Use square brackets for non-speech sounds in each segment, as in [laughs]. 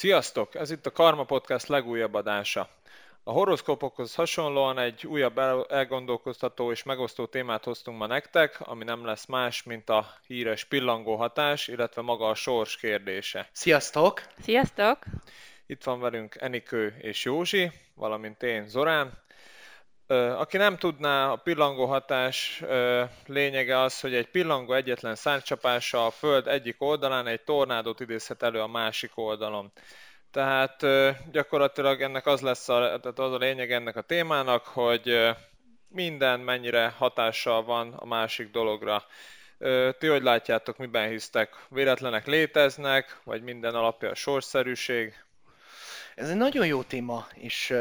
Sziasztok! Ez itt a Karma Podcast legújabb adása. A horoszkópokhoz hasonlóan egy újabb elgondolkoztató és megosztó témát hoztunk ma nektek, ami nem lesz más, mint a híres pillangó hatás, illetve maga a sors kérdése. Sziasztok! Sziasztok! Itt van velünk Enikő és Józsi, valamint én Zorán. Aki nem tudná, a pillangó hatás lényege az, hogy egy pillangó egyetlen szárcsapása a Föld egyik oldalán egy tornádot idézhet elő a másik oldalon. Tehát gyakorlatilag ennek az lesz a, tehát az a lényeg ennek a témának, hogy minden mennyire hatással van a másik dologra. Ti hogy látjátok, miben hisztek? Véletlenek léteznek, vagy minden alapja a sorszerűség? Ez egy nagyon jó téma, és,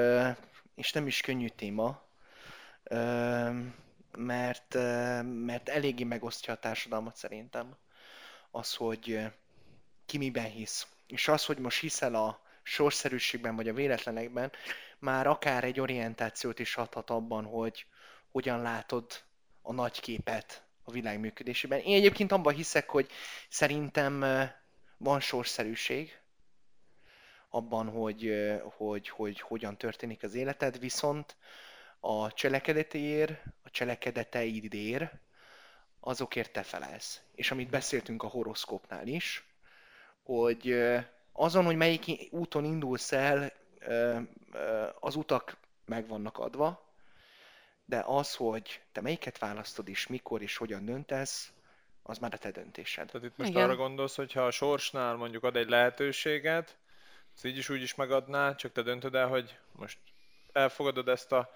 és nem is könnyű téma mert, mert eléggé megosztja a társadalmat szerintem az, hogy ki miben hisz. És az, hogy most hiszel a sorszerűségben vagy a véletlenekben, már akár egy orientációt is adhat abban, hogy hogyan látod a nagy képet a világ működésében. Én egyébként abban hiszek, hogy szerintem van sorszerűség abban, hogy, hogy, hogy, hogy hogyan történik az életed, viszont a cselekedetéért, a cselekedeteidért, azokért te felelsz. És amit beszéltünk a horoszkópnál is, hogy azon, hogy melyik úton indulsz el, az utak meg vannak adva, de az, hogy te melyiket választod is, mikor és hogyan döntesz, az már a te döntésed. Tehát itt most Igen. arra gondolsz, hogy ha a sorsnál mondjuk ad egy lehetőséget, az így is úgy is megadná, csak te döntöd el, hogy most elfogadod ezt a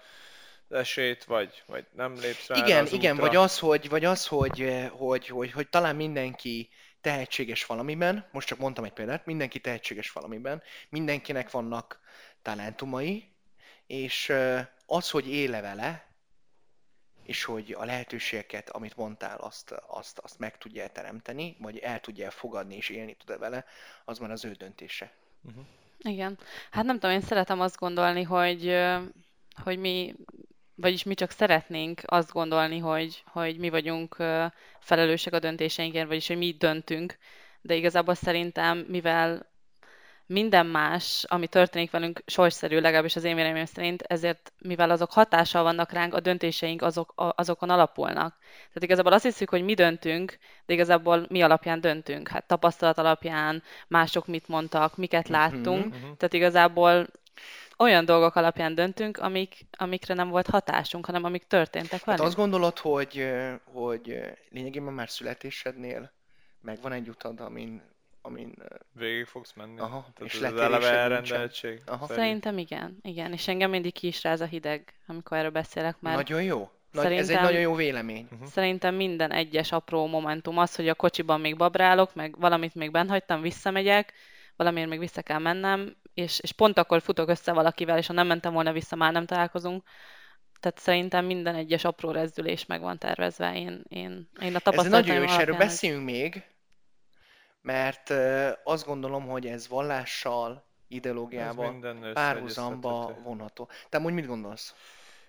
esélyt, vagy, vagy nem lépsz rá Igen, az igen, útra. vagy az, hogy, vagy az hogy, hogy, hogy, hogy, hogy talán mindenki tehetséges valamiben, most csak mondtam egy példát, mindenki tehetséges valamiben, mindenkinek vannak talentumai, és az, hogy éle vele, és hogy a lehetőségeket, amit mondtál, azt, azt, azt meg tudja teremteni, vagy el tudja fogadni és élni tud-e vele, az már az ő döntése. Uh-huh. Igen. Hát nem tudom, én szeretem azt gondolni, hogy, hogy mi vagyis mi csak szeretnénk azt gondolni, hogy, hogy mi vagyunk felelősek a döntéseinkért, vagyis hogy mi döntünk, de igazából szerintem, mivel minden más, ami történik velünk, sorsszerű, legalábbis az én véleményem szerint, ezért, mivel azok hatással vannak ránk, a döntéseink azok, azokon alapulnak. Tehát igazából azt hiszük, hogy mi döntünk, de igazából mi alapján döntünk. Hát tapasztalat alapján, mások mit mondtak, miket mhm, láttunk. Uh-huh. Tehát igazából olyan dolgok alapján döntünk, amik, amikre nem volt hatásunk, hanem amik történtek velünk. Hát azt gondolod, hogy, hogy lényegében már születésednél megvan egy utad, amin, amin végig fogsz menni. Aha, Tehát és az eleve elrendeltség. Aha. Szerintem igen, igen. És engem mindig ki is ráz a hideg, amikor erről beszélek már. Nagyon jó. Nagy, szerintem, ez egy nagyon jó vélemény. Uh-huh. Szerintem minden egyes apró momentum az, hogy a kocsiban még babrálok, meg valamit még bent hagytam, visszamegyek, valamiért még vissza kell mennem, és, és pont akkor futok össze valakivel, és ha nem mentem volna vissza, már nem találkozunk. Tehát szerintem minden egyes apró rezdülés meg van tervezve. Én, én, én a tapasztalatom. Ez nagyon jó, és erről beszéljünk még, mert azt gondolom, hogy ez vallással, ideológiával párhuzamba vonható. Te úgy mit gondolsz?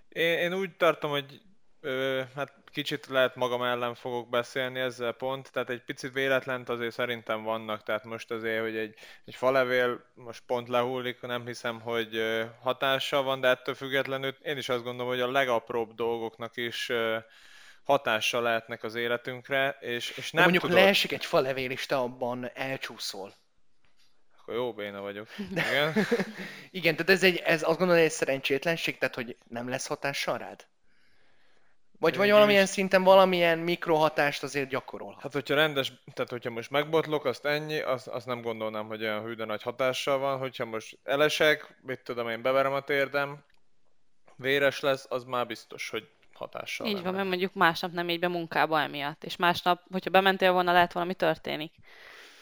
Én, én úgy tartom, hogy Ö, hát kicsit lehet magam ellen fogok beszélni ezzel pont, tehát egy picit véletlent azért szerintem vannak, tehát most azért, hogy egy, egy falevél most pont lehullik, nem hiszem, hogy hatással van, de ettől függetlenül én is azt gondolom, hogy a legapróbb dolgoknak is hatással lehetnek az életünkre, és, és nem Mondjuk tudod... leesik egy falevél, és te abban elcsúszol. Akkor jó béna vagyok. Igen, [laughs] Igen tehát ez, egy, ez azt gondolom, hogy egy szerencsétlenség, tehát hogy nem lesz hatással rád? Vagy, vagy valamilyen szinten valamilyen mikrohatást azért gyakorol. Hát, hogyha rendes, tehát hogyha most megbotlok, azt ennyi, azt, azt nem gondolnám, hogy olyan hű, de nagy hatással van. Hogyha most elesek, mit tudom én, beverem a térdem, véres lesz, az már biztos, hogy hatással Így lenne. van, mert mondjuk másnap nem így be munkába emiatt, és másnap, hogyha bementél volna, lehet valami történik.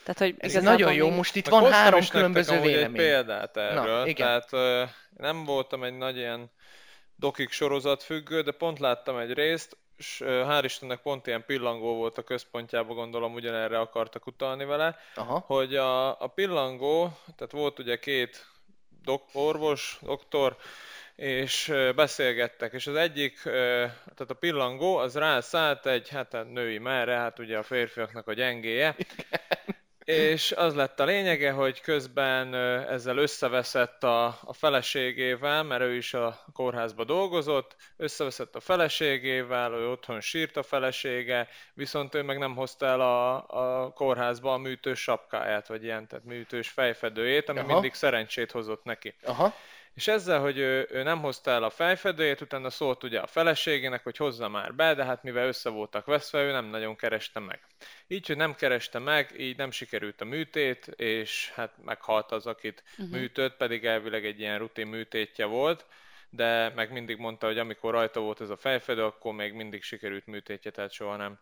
Tehát, hogy Ez nagyon jó, most itt van három különböző vélemény. egy példát erről, Na, igen. tehát nem voltam egy nagy ilyen dokik sorozat függő, de pont láttam egy részt, és hál' Istennek pont ilyen pillangó volt a központjában, gondolom ugyanerre akartak utalni vele, Aha. hogy a, a pillangó, tehát volt ugye két dok, orvos, doktor, és beszélgettek, és az egyik, tehát a pillangó, az rászállt egy, hát a női merre, hát ugye a férfiaknak a gyengéje, és az lett a lényege, hogy közben ezzel összeveszett a, a feleségével, mert ő is a kórházba dolgozott, összeveszett a feleségével, ő otthon sírt a felesége, viszont ő meg nem hozta el a, a kórházba a műtős sapkáját, vagy ilyen, tehát műtős fejfedőjét, ami Aha. mindig szerencsét hozott neki. Aha. És ezzel, hogy ő, ő nem hozta el a fejfedőjét, utána szólt ugye a feleségének, hogy hozza már be, de hát mivel össze voltak veszve, ő nem nagyon kereste meg. Így, hogy nem kereste meg, így nem sikerült a műtét, és hát meghalt az, akit uh-huh. műtött, pedig elvileg egy ilyen rutin műtétje volt, de meg mindig mondta, hogy amikor rajta volt ez a fejfedő, akkor még mindig sikerült műtétje, tehát soha nem,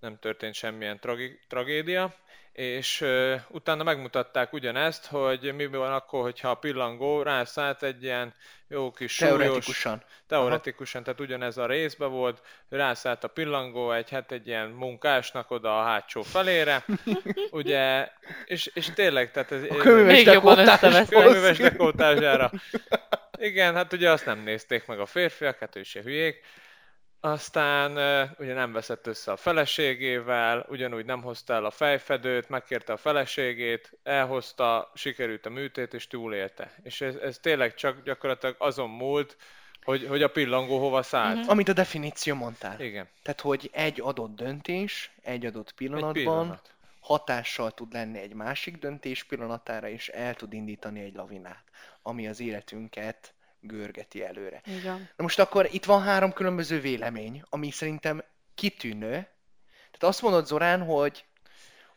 nem történt semmilyen tragi- tragédia és uh, utána megmutatták ugyanezt, hogy mi van akkor, hogyha a pillangó rászállt egy ilyen jó kis Teoretikusan. Súlyos, teoretikusan, Aha. tehát ugyanez a részbe volt, rászállt a pillangó egy, hát egy ilyen munkásnak oda a hátsó felére, [laughs] ugye, és, és tényleg, tehát ez... A köműves dekótására. Igen, hát ugye azt nem nézték meg a férfiak, hát ő se hülyék, aztán ugye nem veszett össze a feleségével, ugyanúgy nem hozta el a fejfedőt, megkérte a feleségét, elhozta, sikerült a műtét, és túlélte. És ez, ez tényleg csak gyakorlatilag azon múlt, hogy, hogy a pillangó hova szállt. Uh-huh. Amit a definíció mondtál. Igen. Tehát, hogy egy adott döntés, egy adott pillanatban egy pillanat. hatással tud lenni egy másik döntés pillanatára, és el tud indítani egy lavinát, ami az életünket görgeti előre. Igen. Na most akkor itt van három különböző vélemény, ami szerintem kitűnő. Tehát azt mondod, Zorán, hogy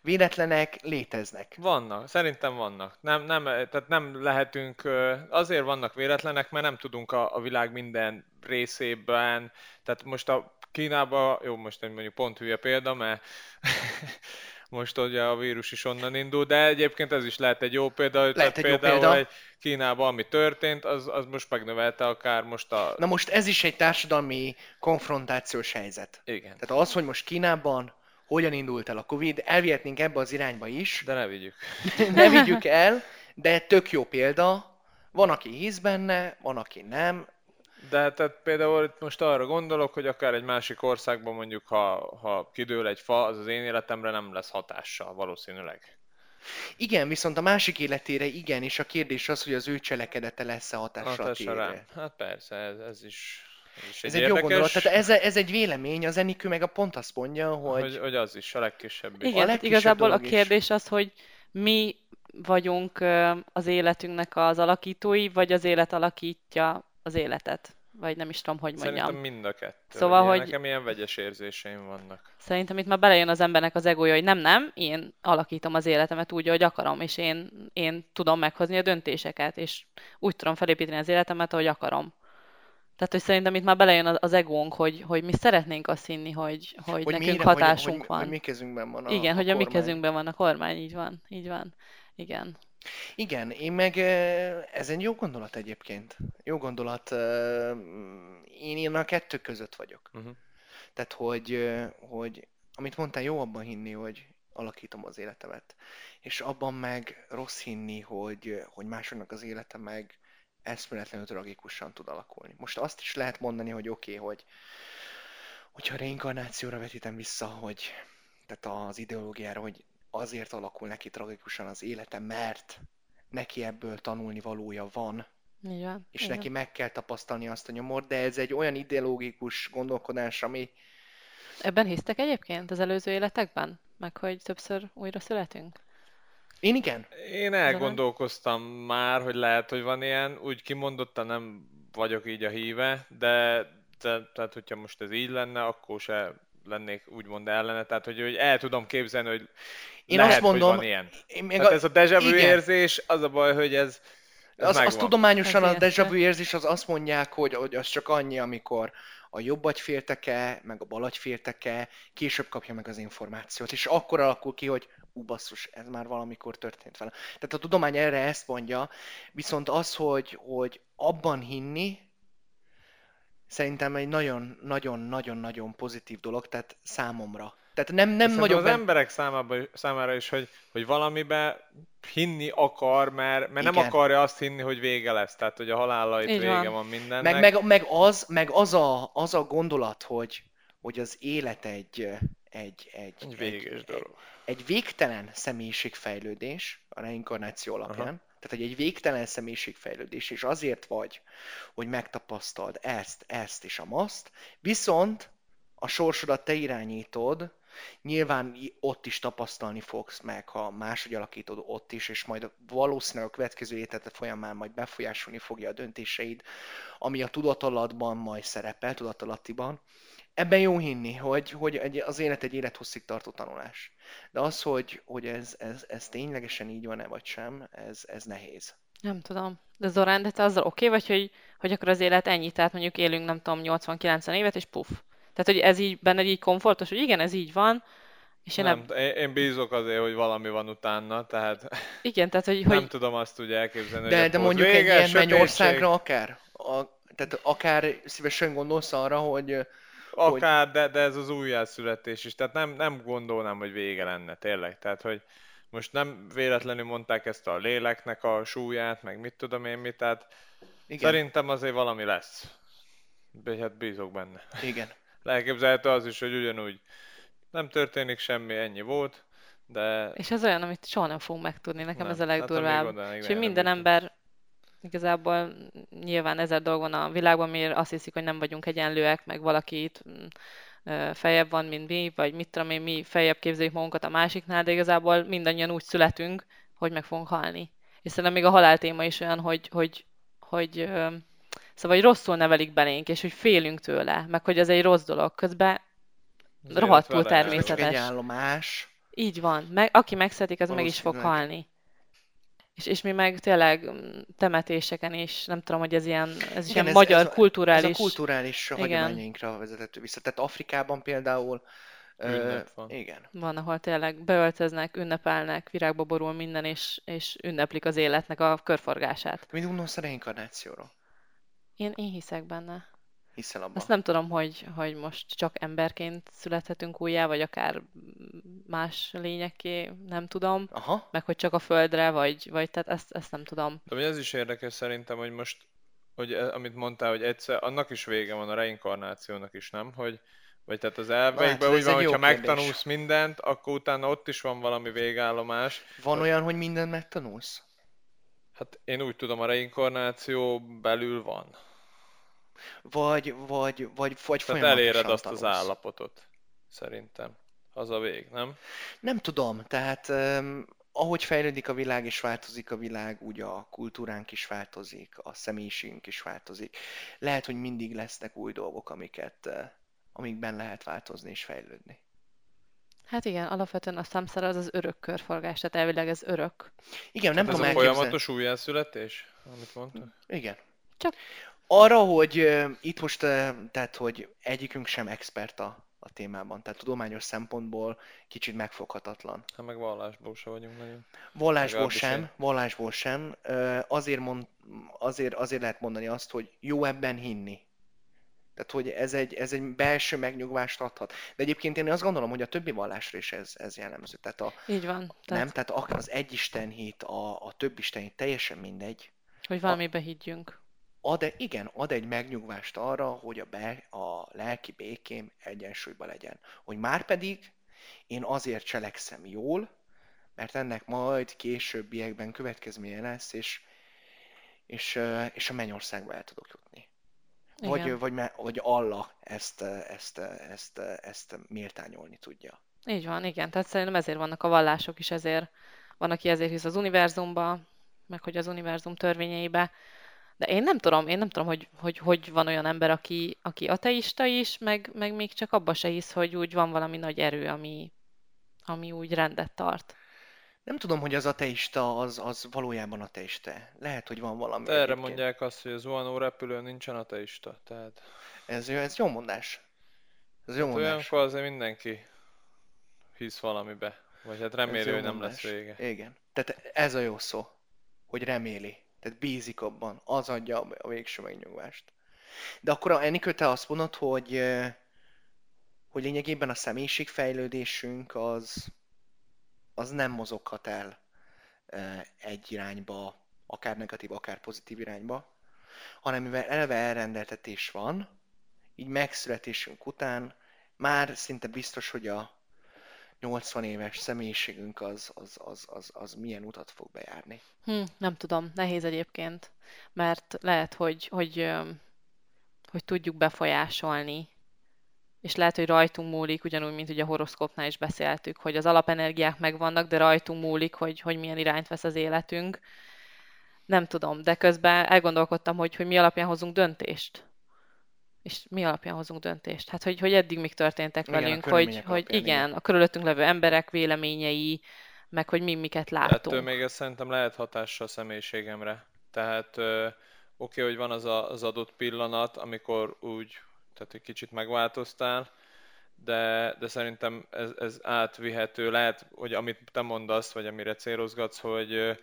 véletlenek léteznek. Vannak, szerintem vannak. Nem, nem, tehát nem lehetünk, azért vannak véletlenek, mert nem tudunk a, a világ minden részében, tehát most a Kínában, jó, most mondjuk pont hülye példa, mert most ugye a vírus is onnan indul, de egyébként ez is lehet egy jó példa, lehet egy például jó példa. egy Kínában, ami történt, az, az most megnövelte akár most a... Na most ez is egy társadalmi konfrontációs helyzet. Igen. Tehát az, hogy most Kínában hogyan indult el a Covid, elvihetnénk ebbe az irányba is. De ne vigyük. [laughs] ne vigyük el, de tök jó példa. Van, aki hisz benne, van, aki nem. De tehát például itt most arra gondolok, hogy akár egy másik országban mondjuk, ha, ha kidől egy fa, az az én életemre nem lesz hatással valószínűleg. Igen, viszont a másik életére igen, és a kérdés az, hogy az ő cselekedete lesz-e hatással Hatása rá. Hát persze, ez, ez is ez, is ez egy, egy jó gondolat, tehát ez, ez egy vélemény, az Enikő meg a pont azt mondja, hogy... Hogy, hogy az is a legkisebb. Igen, a legkisebb igazából a kérdés is. az, hogy mi vagyunk az életünknek az alakítói, vagy az élet alakítja az életet vagy nem is tudom, hogy mondjam. Szerintem mind a kettő. Szóval, hogy... Nekem ilyen vegyes érzéseim vannak. Szerintem itt már belejön az embernek az egója, hogy nem, nem, én alakítom az életemet úgy, ahogy akarom, és én, én tudom meghozni a döntéseket, és úgy tudom felépíteni az életemet, ahogy akarom. Tehát, hogy szerintem itt már belejön az egónk, hogy, hogy mi szeretnénk azt hinni, hogy, hogy, hogy nekünk mire, hatásunk hogy, van. Hogy, hogy mi kezünkben van a Igen, a hogy kormány. a mi kezünkben van a kormány, így van, így van. Igen. Igen, én meg ez egy jó gondolat egyébként. Jó gondolat. Én, én a kettő között vagyok. Uh-huh. Tehát, hogy, hogy amit mondtál, jó abban hinni, hogy alakítom az életemet. És abban meg rossz hinni, hogy, hogy másoknak az élete meg eszméletlenül tragikusan tud alakulni. Most azt is lehet mondani, hogy oké, okay, hogy hogyha reinkarnációra vetítem vissza, hogy tehát az ideológiára, hogy azért alakul neki tragikusan az élete, mert neki ebből tanulni valója van, igen, és igen. neki meg kell tapasztalni azt a nyomort, de ez egy olyan ideológikus gondolkodás, ami... Ebben hisztek egyébként az előző életekben? Meg hogy többször újra születünk? Én igen. Én elgondolkoztam már, hogy lehet, hogy van ilyen, úgy kimondottan nem vagyok így a híve, de, de tehát hogyha most ez így lenne, akkor se lennék úgymond ellene, tehát hogy, hogy el tudom képzelni, hogy én lehet, azt mondom, hogy van ilyen. Én még hát a... ez a déjà vu érzés, az a baj, hogy ez, ez az, az tudományosan a déjà vu érzés, az azt mondják, hogy, hogy az csak annyi, amikor a jobb agyfélteke, meg a bal agyfélteke később kapja meg az információt, és akkor alakul ki, hogy ú, basszus, ez már valamikor történt vele. Tehát a tudomány erre ezt mondja, viszont az, hogy, hogy abban hinni, szerintem egy nagyon-nagyon-nagyon-nagyon pozitív dolog, tehát számomra. Tehát nem, nem nagyon... az ben... emberek számába, számára is, hogy, hogy valamibe hinni akar, mert, mert nem akarja azt hinni, hogy vége lesz. Tehát, hogy a halála itt vége van, van mindennek. Meg, meg, meg, az, meg az, a, az a gondolat, hogy, hogy az élet egy, egy, egy, Egy véges egy, dolog. egy végtelen személyiségfejlődés a reinkarnáció alapján, Aha. tehát hogy egy végtelen személyiségfejlődés, és azért vagy, hogy megtapasztald ezt, ezt és a maszt, viszont a sorsodat te irányítod, nyilván ott is tapasztalni fogsz meg, ha máshogy alakítod ott is, és majd valószínűleg a következő életed folyamán majd befolyásolni fogja a döntéseid, ami a tudatalatban majd szerepel, tudatalattiban. Ebben jó hinni, hogy, hogy az élet egy élethosszig tartó tanulás. De az, hogy, hogy ez, ez, ez ténylegesen így van-e vagy sem, ez, ez nehéz. Nem tudom. De Zorán, de te azzal oké vagy, hogy, hogy akkor az élet ennyi, tehát mondjuk élünk, nem tudom, 80-90 évet, és puf. Tehát, hogy ez így benned így komfortos, hogy igen, ez így van, és én nem, Nem, én, bízok azért, hogy valami van utána, tehát [laughs] igen, tehát, hogy, nem hogy tudom azt úgy elképzelni, De, hogy de mondjuk egy vége, ilyen sötétség, mennyországra akár? A, tehát akár szívesen gondolsz arra, hogy Akár, de, de ez az újjászületés is. Tehát nem, nem gondolnám, hogy vége lenne, tényleg. Tehát, hogy most nem véletlenül mondták ezt a léleknek a súlyát, meg mit tudom én mit, tehát igen, szerintem azért valami lesz. Be- Hát bízok benne. igen. Elképzelhető az is, hogy ugyanúgy nem történik semmi, ennyi volt, de és ez olyan, amit soha nem fogunk megtudni, nekem Nem. ez a Hát, legdurvább. odáig és hogy minden ember igazából nyilván ezer dolog van a világban, miért azt hiszik, hogy nem vagyunk egyenlőek, meg valaki itt mm, feljebb van, mint mi, vagy mit tudom én, mi feljebb képzeljük magunkat a másiknál, de igazából mindannyian úgy születünk, hogy meg fogunk halni. És szerintem még a halál téma is olyan, hogy, hogy, hogy ö, szóval, hogy rosszul nevelik belénk, és hogy félünk tőle, meg hogy ez egy rossz dolog. Közben rohadtul természetes. egy állomás. így van. Meg, aki megszeretik, az meg is fog halni. És, és mi meg tényleg temetéseken is, nem tudom, hogy ez ilyen, ez is Igen, ilyen ez- magyar, ez a- kulturális. Ez a kulturális Igen. hagyományainkra vezethető vissza. Tehát Afrikában például... ö, Ünnep van. igen. Van, ahol tényleg beöltöznek, ünnepelnek, virágba borul minden, és, és ünneplik az életnek a körforgását. Mit gondolsz a reinkarnációról? Én, én hiszek benne. Hiszel abban? Azt nem tudom, hogy, hogy most csak emberként születhetünk újjá, vagy akár más lényekké, nem tudom. Aha. Meg hogy csak a földre, vagy, vagy tehát ezt, ezt nem tudom. De ez is érdekes szerintem, hogy most, hogy e- amit mondtál, hogy egyszer, annak is vége van a reinkarnációnak is, nem? Hogy, vagy tehát az elveikben ez úgy van, hogyha kérdés. megtanulsz mindent, akkor utána ott is van valami végállomás. Van olyan, hogy mindent megtanulsz? Hát én úgy tudom, a reinkarnáció belül van. Vagy, vagy, vagy, vagy Tehát eléred azt az tanulsz? állapotot, szerintem. Az a vég, nem? Nem tudom, tehát um, ahogy fejlődik a világ és változik a világ, úgy a kultúránk is változik, a személyiségünk is változik. Lehet, hogy mindig lesznek új dolgok, amiket, amikben lehet változni és fejlődni. Hát igen, alapvetően a számszára az az örök körforgás, tehát elvileg ez örök. Igen, nem Hát ez tudom a elképzelni. folyamatos újjászületés, amit mondtad? Igen. Csak- Arra, hogy uh, itt most, uh, tehát, hogy egyikünk sem expert a, a témában, tehát tudományos szempontból kicsit megfoghatatlan. Hát meg vallásból se vagyunk nagyon. Vallásból sem, én. vallásból sem. Azért, mond, azért, azért lehet mondani azt, hogy jó ebben hinni. Tehát, hogy ez egy, ez egy belső megnyugvást adhat. De egyébként én azt gondolom, hogy a többi vallásra is ez, ez jellemző. Tehát a, Így van. Tehát, nem, tehát akár az egyisten hit, a, a több isten hit, teljesen mindegy. hogy valamibe higgyünk. Ad, e- igen, ad egy megnyugvást arra, hogy a, be, a lelki békém egyensúlyban legyen. Hogy már pedig én azért cselekszem jól, mert ennek majd későbbiekben következménye lesz, és, és, és a mennyországba el tudok jutni. Vagy, Igen. vagy, me- vagy Allah ezt, ezt, ezt, ezt méltányolni tudja. Így van, igen. Tehát szerintem ezért vannak a vallások is, ezért van, aki ezért hisz az univerzumba, meg hogy az univerzum törvényeibe. De én nem tudom, én nem tudom, hogy hogy, hogy van olyan ember, aki, aki ateista is, meg, meg még csak abba se hisz, hogy úgy van valami nagy erő, ami, ami úgy rendet tart. Nem tudom, hogy az ateista az, az valójában ateista. Lehet, hogy van valami. Erre egyébként. mondják azt, hogy a zuhanó repülőn nincsen ateista. Tehát Ez, ez jó mondás. Ez jó hát mondás. olyankor azért mindenki hisz valamibe. Vagy hát reméli, hogy nem mondás. lesz vége. Igen. Tehát ez a jó szó, hogy reméli. Tehát bízik abban. Az adja a a végső megnyugvást. De akkor a Enikő, te azt mondod, hogy, eh, hogy lényegében a személyiségfejlődésünk az, az nem mozoghat el egy irányba, akár negatív, akár pozitív irányba, hanem mivel eleve elrendeltetés van, így megszületésünk után már szinte biztos, hogy a, 80 éves személyiségünk az, az, az, az, az milyen utat fog bejárni. Hm, nem tudom, nehéz egyébként, mert lehet, hogy, hogy, hogy tudjuk befolyásolni, és lehet, hogy rajtunk múlik, ugyanúgy, mint ugye a horoszkópnál is beszéltük, hogy az alapenergiák megvannak, de rajtunk múlik, hogy, hogy milyen irányt vesz az életünk. Nem tudom, de közben elgondolkodtam, hogy, hogy mi alapján hozunk döntést és mi alapján hozunk döntést? Hát, hogy, hogy eddig mik történtek igen, velünk, hogy, hogy igen, igen, a körülöttünk levő emberek véleményei, meg hogy mi miket látunk. Ettől még ez szerintem lehet hatással a személyiségemre. Tehát oké, okay, hogy van az a, az adott pillanat, amikor úgy, tehát egy kicsit megváltoztál, de, de szerintem ez, ez átvihető. Lehet, hogy amit te mondasz, vagy amire célozgatsz, hogy,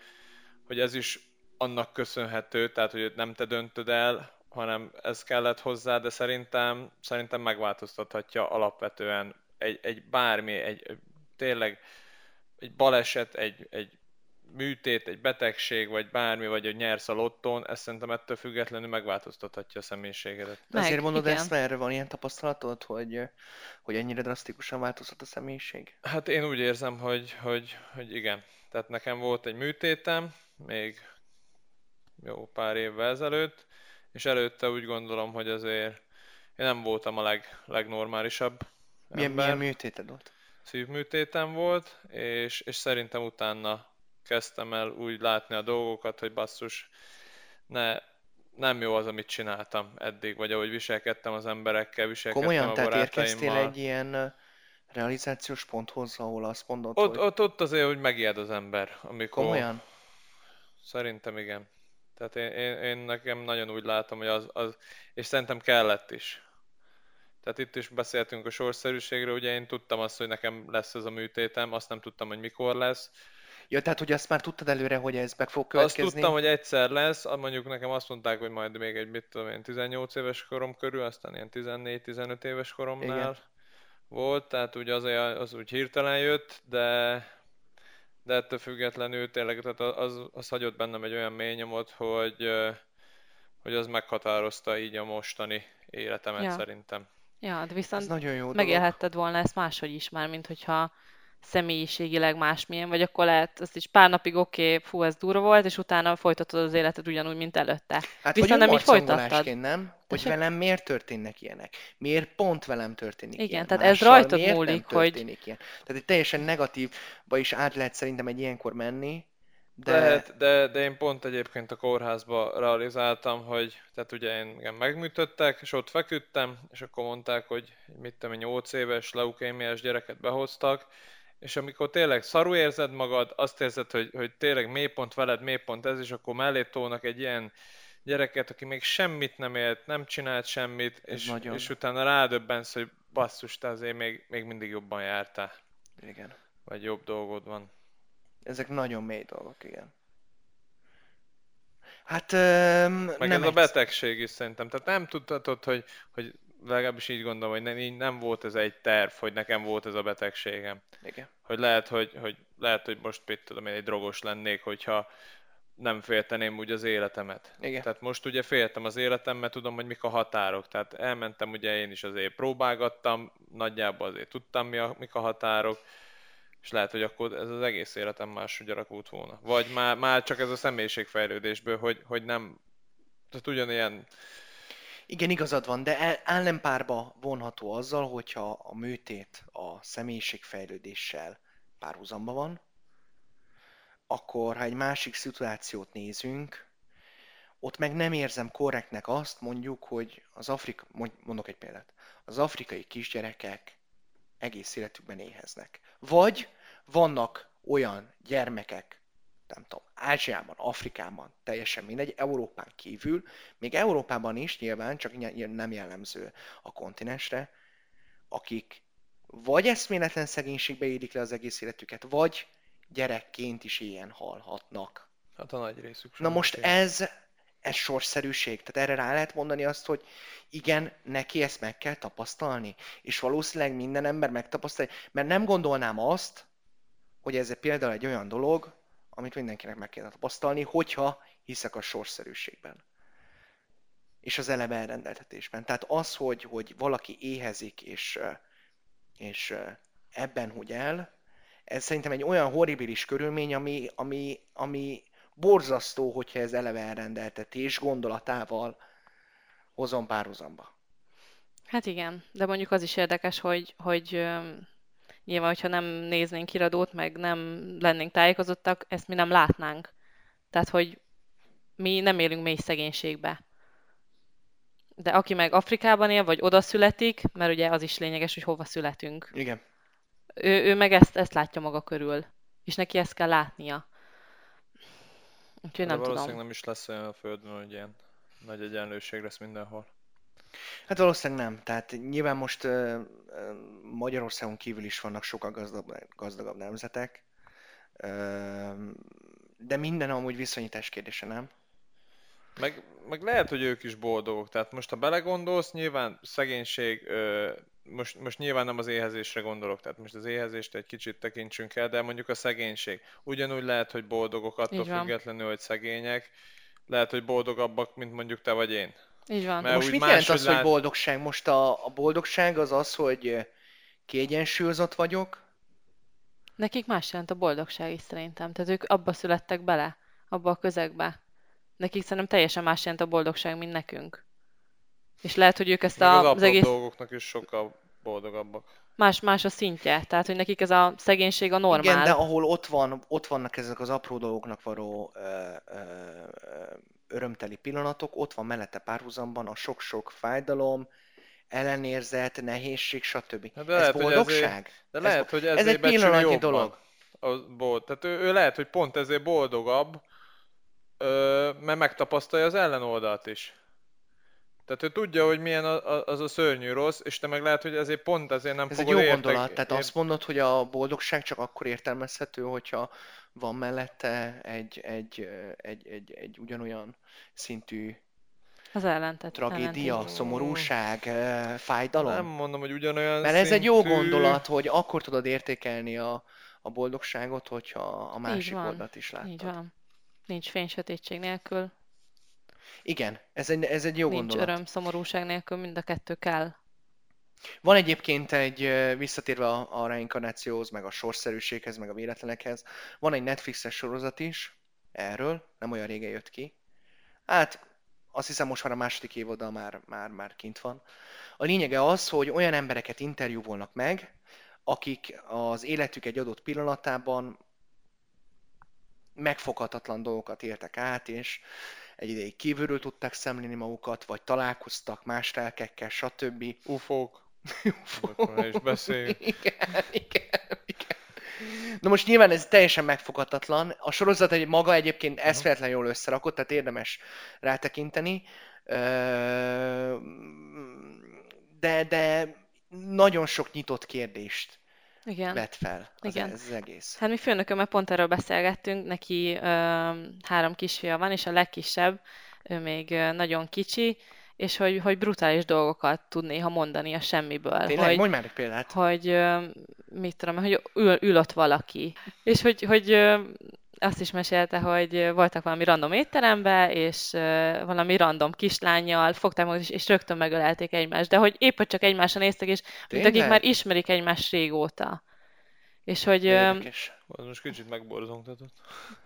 hogy ez is annak köszönhető, tehát hogy nem te döntöd el, hanem ez kellett hozzá, de szerintem, szerintem megváltoztathatja alapvetően egy, egy bármi, egy, tényleg egy baleset, egy, egy műtét, egy betegség, vagy bármi, vagy hogy nyersz a lottón, ez szerintem ettől függetlenül megváltoztathatja a személyiségedet. Meg, Ezért mondod igen. ezt, mert erre van ilyen tapasztalatod, hogy, hogy ennyire drasztikusan változhat a személyiség? Hát én úgy érzem, hogy, hogy, hogy igen. Tehát nekem volt egy műtétem, még jó pár évvel ezelőtt, és előtte úgy gondolom, hogy azért én nem voltam a leg, legnormálisabb milyen, ember. Milyen műtéted volt? Szívműtétem volt, és, és szerintem utána kezdtem el úgy látni a dolgokat, hogy basszus, ne, nem jó az, amit csináltam eddig, vagy ahogy viselkedtem az emberekkel, viselkedtem Komolyan, a tehát érkeztél egy ilyen realizációs ponthoz, ahol azt mondod, ott, hogy... Ott, ott azért, hogy megijed az ember, amikor... Komolyan? Szerintem igen. Tehát én, én, én nekem nagyon úgy látom, hogy az, az, és szerintem kellett is. Tehát itt is beszéltünk a sorszerűségről, ugye én tudtam azt, hogy nekem lesz ez a műtétem, azt nem tudtam, hogy mikor lesz. Ja, tehát hogy azt már tudtad előre, hogy ez meg fog következni? Azt tudtam, hogy egyszer lesz, mondjuk nekem azt mondták, hogy majd még egy, mit tudom én, 18 éves korom körül, aztán ilyen 14-15 éves koromnál Igen. volt, tehát ugye az, az úgy hirtelen jött, de de ettől függetlenül tényleg tehát az, az hagyott bennem egy olyan mély nyomot, hogy, hogy az meghatározta így a mostani életemet ja. szerintem. Ja, de viszont nagyon jó megélhetted volna ezt máshogy is már, mint hogyha személyiségileg másmilyen, vagy akkor lehet, azt is pár napig oké, okay, fú, ez durva volt, és utána folytatod az életed ugyanúgy, mint előtte. Hát, Viszont nem így folytattad. nem? Hogy velem miért történnek ilyenek? Miért pont velem történik Igen, ilyen? tehát Mással ez rajtad múlik, hogy... Ilyen? Tehát egy teljesen negatívba is át lehet szerintem egy ilyenkor menni, de... Lehet, de, de én pont egyébként a kórházba realizáltam, hogy tehát ugye én igen, megműtöttek, és ott feküdtem, és akkor mondták, hogy mit tudom, 8 éves leukémiás gyereket behoztak, és amikor tényleg szarú érzed magad, azt érzed, hogy, hogy tényleg mélypont veled, mélypont ez, és akkor mellé tolnak egy ilyen gyereket, aki még semmit nem élt, nem csinált semmit, és, nagyon. és utána rádöbbensz, hogy basszus, te azért még, még mindig jobban jártál. Igen. Vagy jobb dolgod van. Ezek nagyon mély dolgok, igen. Hát um, Meg nem ez egy... a betegség is szerintem. Tehát nem tudhatod, hogy, hogy legalábbis így gondolom, hogy nem, nem volt ez egy terv, hogy nekem volt ez a betegségem. Igen. Hogy lehet, hogy, hogy, lehet, hogy most mit tudom én, egy drogos lennék, hogyha nem félteném úgy az életemet. Igen. Tehát most ugye féltem az életem, mert tudom, hogy mik a határok. Tehát elmentem, ugye én is azért próbálgattam, nagyjából azért tudtam, mi a, mik a határok, és lehet, hogy akkor ez az egész életem máshogy alakult volna. Vagy már, már csak ez a személyiségfejlődésből, hogy, hogy nem, tehát ugyanilyen igen, igazad van, de ellenpárba vonható azzal, hogyha a műtét a személyiségfejlődéssel párhuzamba van, akkor ha egy másik szituációt nézünk, ott meg nem érzem korrektnek azt, mondjuk, hogy az Afrika, mondok egy példát, az afrikai kisgyerekek egész életükben éheznek. Vagy vannak olyan gyermekek, nem tudom, Ázsiában, Afrikában, teljesen mindegy, Európán kívül, még Európában is nyilván, csak nem jellemző a kontinensre, akik vagy eszméletlen szegénységbe érik le az egész életüket, vagy gyerekként is ilyen halhatnak. Hát a nagy részük. Na most ez, ez sorszerűség. Tehát erre rá lehet mondani azt, hogy igen, neki ezt meg kell tapasztalni. És valószínűleg minden ember megtapasztalja, mert nem gondolnám azt, hogy ez például egy olyan dolog, amit mindenkinek meg kéne tapasztalni, hogyha hiszek a sorszerűségben. És az eleve elrendeltetésben. Tehát az, hogy, hogy valaki éhezik, és, és ebben hogy el, ez szerintem egy olyan horribilis körülmény, ami, ami, ami borzasztó, hogyha ez eleve elrendeltetés gondolatával hozom párhuzamba. Hát igen, de mondjuk az is érdekes, hogy, hogy nyilván, hogyha nem néznénk kiradót, meg nem lennénk tájékozottak, ezt mi nem látnánk. Tehát, hogy mi nem élünk mély szegénységbe. De aki meg Afrikában él, vagy oda születik, mert ugye az is lényeges, hogy hova születünk. Igen. Ő, ő meg ezt, ezt látja maga körül. És neki ezt kell látnia. Úgyhogy De nem valószínűleg tudom. nem is lesz olyan a Földön, hogy ilyen nagy egyenlőség lesz mindenhol. Hát valószínűleg nem. Tehát nyilván most Magyarországon kívül is vannak sokkal gazdagabb, gazdagabb nemzetek, de minden amúgy viszonyítás kérdése, nem? Meg, meg lehet, hogy ők is boldogok. Tehát most, ha belegondolsz, nyilván szegénység, most, most nyilván nem az éhezésre gondolok, tehát most az éhezést egy kicsit tekintsünk el, de mondjuk a szegénység. Ugyanúgy lehet, hogy boldogok attól függetlenül, hogy szegények. Lehet, hogy boldogabbak, mint mondjuk te vagy én. Így van. Mert Most mit jelent az, hogy boldogság? Most a, a boldogság az az, hogy ö, kiegyensúlyozott vagyok, Nekik más jelent a boldogság is szerintem. Tehát ők abba születtek bele, abba a közegbe. Nekik szerintem teljesen más jelent a boldogság, mint nekünk. És lehet, hogy ők ezt az a, az apró egész dolgoknak is sokkal boldogabbak. más, más a szintje. Tehát, hogy nekik ez a szegénység a normál. Igen, de ahol ott, van, ott vannak ezek az apró dolgoknak való ö, ö, ö, örömteli pillanatok, ott van mellette párhuzamban a sok-sok fájdalom, ellenérzet, nehézség, stb. Hát de ez lehet, hogy boldogság? De Ez lehet, bo- hogy ez ezért egy becsüli pillanatnyi dolog. A bold. Tehát ő, ő lehet, hogy pont ezért boldogabb, ö, mert megtapasztalja az ellenoldalt is. Tehát ő tudja, hogy milyen a- a- az a szörnyű rossz, és te meg lehet, hogy ezért pont ezért nem Ez egy fogod jó értek- gondolat, tehát ért- azt mondod, hogy a boldogság csak akkor értelmezhető, hogyha van mellette egy, egy, egy, egy, egy ugyanolyan szintű Az ellentett. tragédia, ellentét. szomorúság, ö, fájdalom. Nem mondom, hogy ugyanolyan Mert ez egy jó szintű- gondolat, hogy akkor tudod értékelni a, a boldogságot, hogyha a másik oldalt is láttad. Így van. Nincs fény sötétség nélkül, Igen, ez egy, ez egy jó nincs gondolat. öröm, szomorúság nélkül, mind a kettő kell. Van egyébként egy, visszatérve a, a reinkarnációhoz, meg a sorszerűséghez, meg a véletlenekhez, van egy Netflixes sorozat is erről, nem olyan régen jött ki. Hát azt hiszem most már a második évoda már, már, már kint van. A lényege az, hogy olyan embereket interjúvolnak meg, akik az életük egy adott pillanatában megfoghatatlan dolgokat éltek át, és egy ideig kívülről tudták szemlélni magukat, vagy találkoztak más lelkekkel, stb. Ufók. Ne is beszéljünk. [laughs] Igen, igen, igen. Na most nyilván ez teljesen megfoghatatlan. A sorozat egy maga egyébként eszméletlen jól összerakott, tehát érdemes rátekinteni. De, de nagyon sok nyitott kérdést Igen. vet fel az, Igen. ez az egész. Hát mi főnökömmel pont erről beszélgettünk, neki ö, három kisfia van, és a legkisebb, ő még nagyon kicsi, és hogy, hogy brutális dolgokat tud néha mondani a semmiből. Tényleg, hogy, mondj már egy példát. hogy mit tudom, hogy ül, ül ott valaki. És hogy, hogy azt is mesélte, hogy voltak valami random étterembe, és valami random kislányjal fogták magukat, és, rögtön megölelték egymást. De hogy épp hogy csak egymásra néztek, és mint akik már ismerik egymást régóta. És hogy... Érdekes. Az most kicsit megborzongtatott.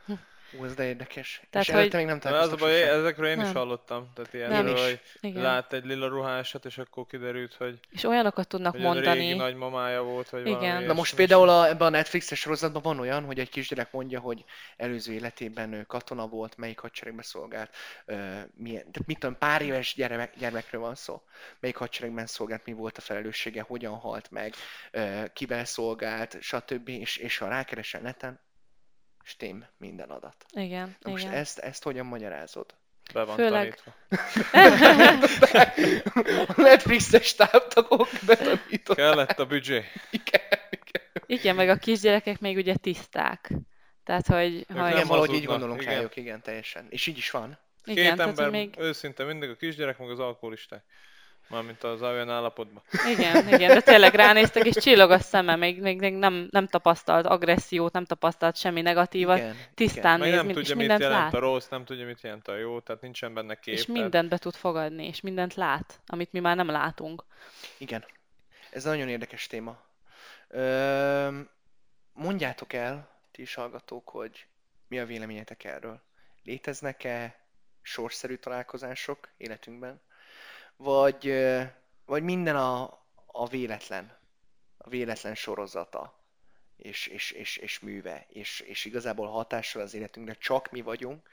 [laughs] Ú, ez de érdekes. Tehát, és hogy- még nem az a baj, ezekről én is Nem. hallottam. Tehát Nem ilyenről, is. hogy Igen. lát egy lila ruhásat, és akkor kiderült, hogy, És olyanokat tudnak hogy a régi mondani. nagymamája volt, vagy Igen. valami Na most például a, ebben a Netflixes sorozatban van olyan, hogy egy kisgyerek mondja, hogy előző életében ő katona volt, melyik hadseregbe szolgált, ö, milyen, tehát mit tudom, pár éves gyermek, gyermekről van szó, melyik hadseregben szolgált, mi volt a felelőssége, hogyan halt meg, ö, kivel szolgált, stb. És, és ha rákeresel neten, stém minden adat. Igen, Na most igen. ezt, ezt hogyan magyarázod? Be van Főleg- tanítva. [laughs] A Netflixes betanították. Kellett a büdzsé. Igen, igen. Igen, meg a kisgyerekek még ugye tiszták. Tehát, hogy... Hogy Igen, nem valahogy így gondolunk igen. rájuk, igen, teljesen. És így is van. Két igen, ember, még... őszinte mindig a kisgyerek, meg az alkoholisták. Mármint az olyan állapotban. Igen, igen, de tényleg ránéztek, és csillog a szeme, még, még, még nem, nem tapasztalt agressziót, nem tapasztalt semmi negatívat, Igen, tisztán Meg néz, nem mind- és tudja, mit mindent jelent lát. a rossz, nem tudja, mit jelent a jó, tehát nincsen benne kép. És mindent be tud fogadni, és mindent lát, amit mi már nem látunk. Igen. Ez nagyon érdekes téma. Öm, mondjátok el, ti is hallgatók, hogy mi a véleményetek erről. Léteznek-e sorszerű találkozások életünkben? Vagy, vagy minden a, a véletlen, a véletlen sorozata és, és, és, és műve, és, és igazából hatással az életünkre csak mi vagyunk,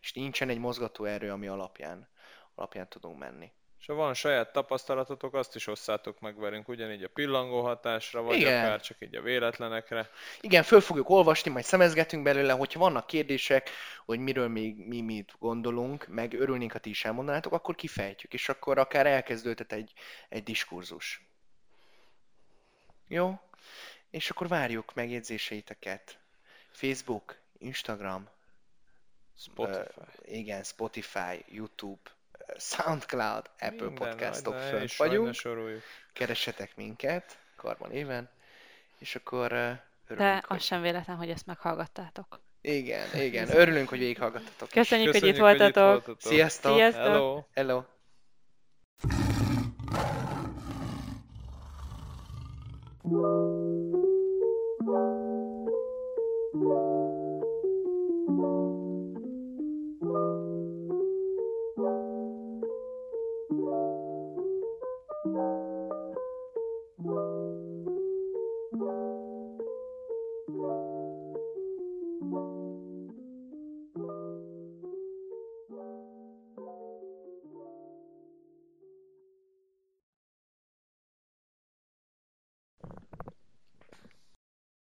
és nincsen egy mozgató erő, ami alapján, alapján tudunk menni. Ha van saját tapasztalatotok, azt is osszátok meg velünk, ugyanígy a pillangó hatásra, vagy Igen. akár csak így a véletlenekre. Igen, föl fogjuk olvasni, majd szemezgetünk belőle, hogyha vannak kérdések, hogy miről még mi mit gondolunk, meg örülnénk, ha ti is elmondanátok, akkor kifejtjük, és akkor akár elkezdődhet egy, egy diskurzus. Jó? És akkor várjuk megjegyzéseiteket. Facebook, Instagram, Spotify. Ö, igen, Spotify, YouTube, Soundcloud, Apple Minden, Podcastok ne fönt vagyunk. soroljuk. Keressetek minket, Karban éven, és akkor ö, De örülünk, az sem véletlen, hogy ezt meghallgattátok. Igen, [laughs] igen, örülünk, hogy végighallgattatok. Köszönjük, hogy itt Köszönjük, hogy itt voltatok. voltatok. Sziasztok! Sziasztok! Hello! Hello!